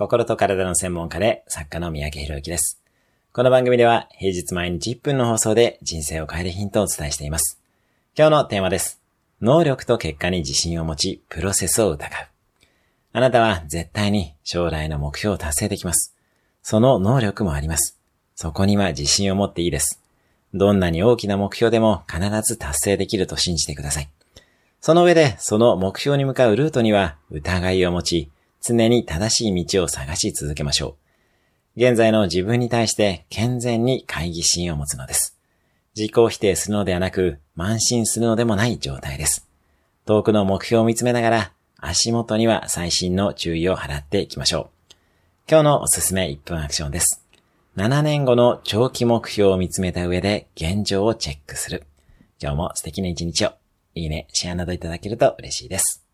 心と体の専門家で作家の三宅博之です。この番組では平日毎日1分の放送で人生を変えるヒントをお伝えしています。今日のテーマです。能力と結果に自信を持ち、プロセスを疑う。あなたは絶対に将来の目標を達成できます。その能力もあります。そこには自信を持っていいです。どんなに大きな目標でも必ず達成できると信じてください。その上で、その目標に向かうルートには疑いを持ち、常に正しい道を探し続けましょう。現在の自分に対して健全に懐疑心を持つのです。自己否定するのではなく、慢心するのでもない状態です。遠くの目標を見つめながら、足元には最新の注意を払っていきましょう。今日のおすすめ1分アクションです。7年後の長期目標を見つめた上で現状をチェックする。今日も素敵な一日を。いいね、シェアなどいただけると嬉しいです。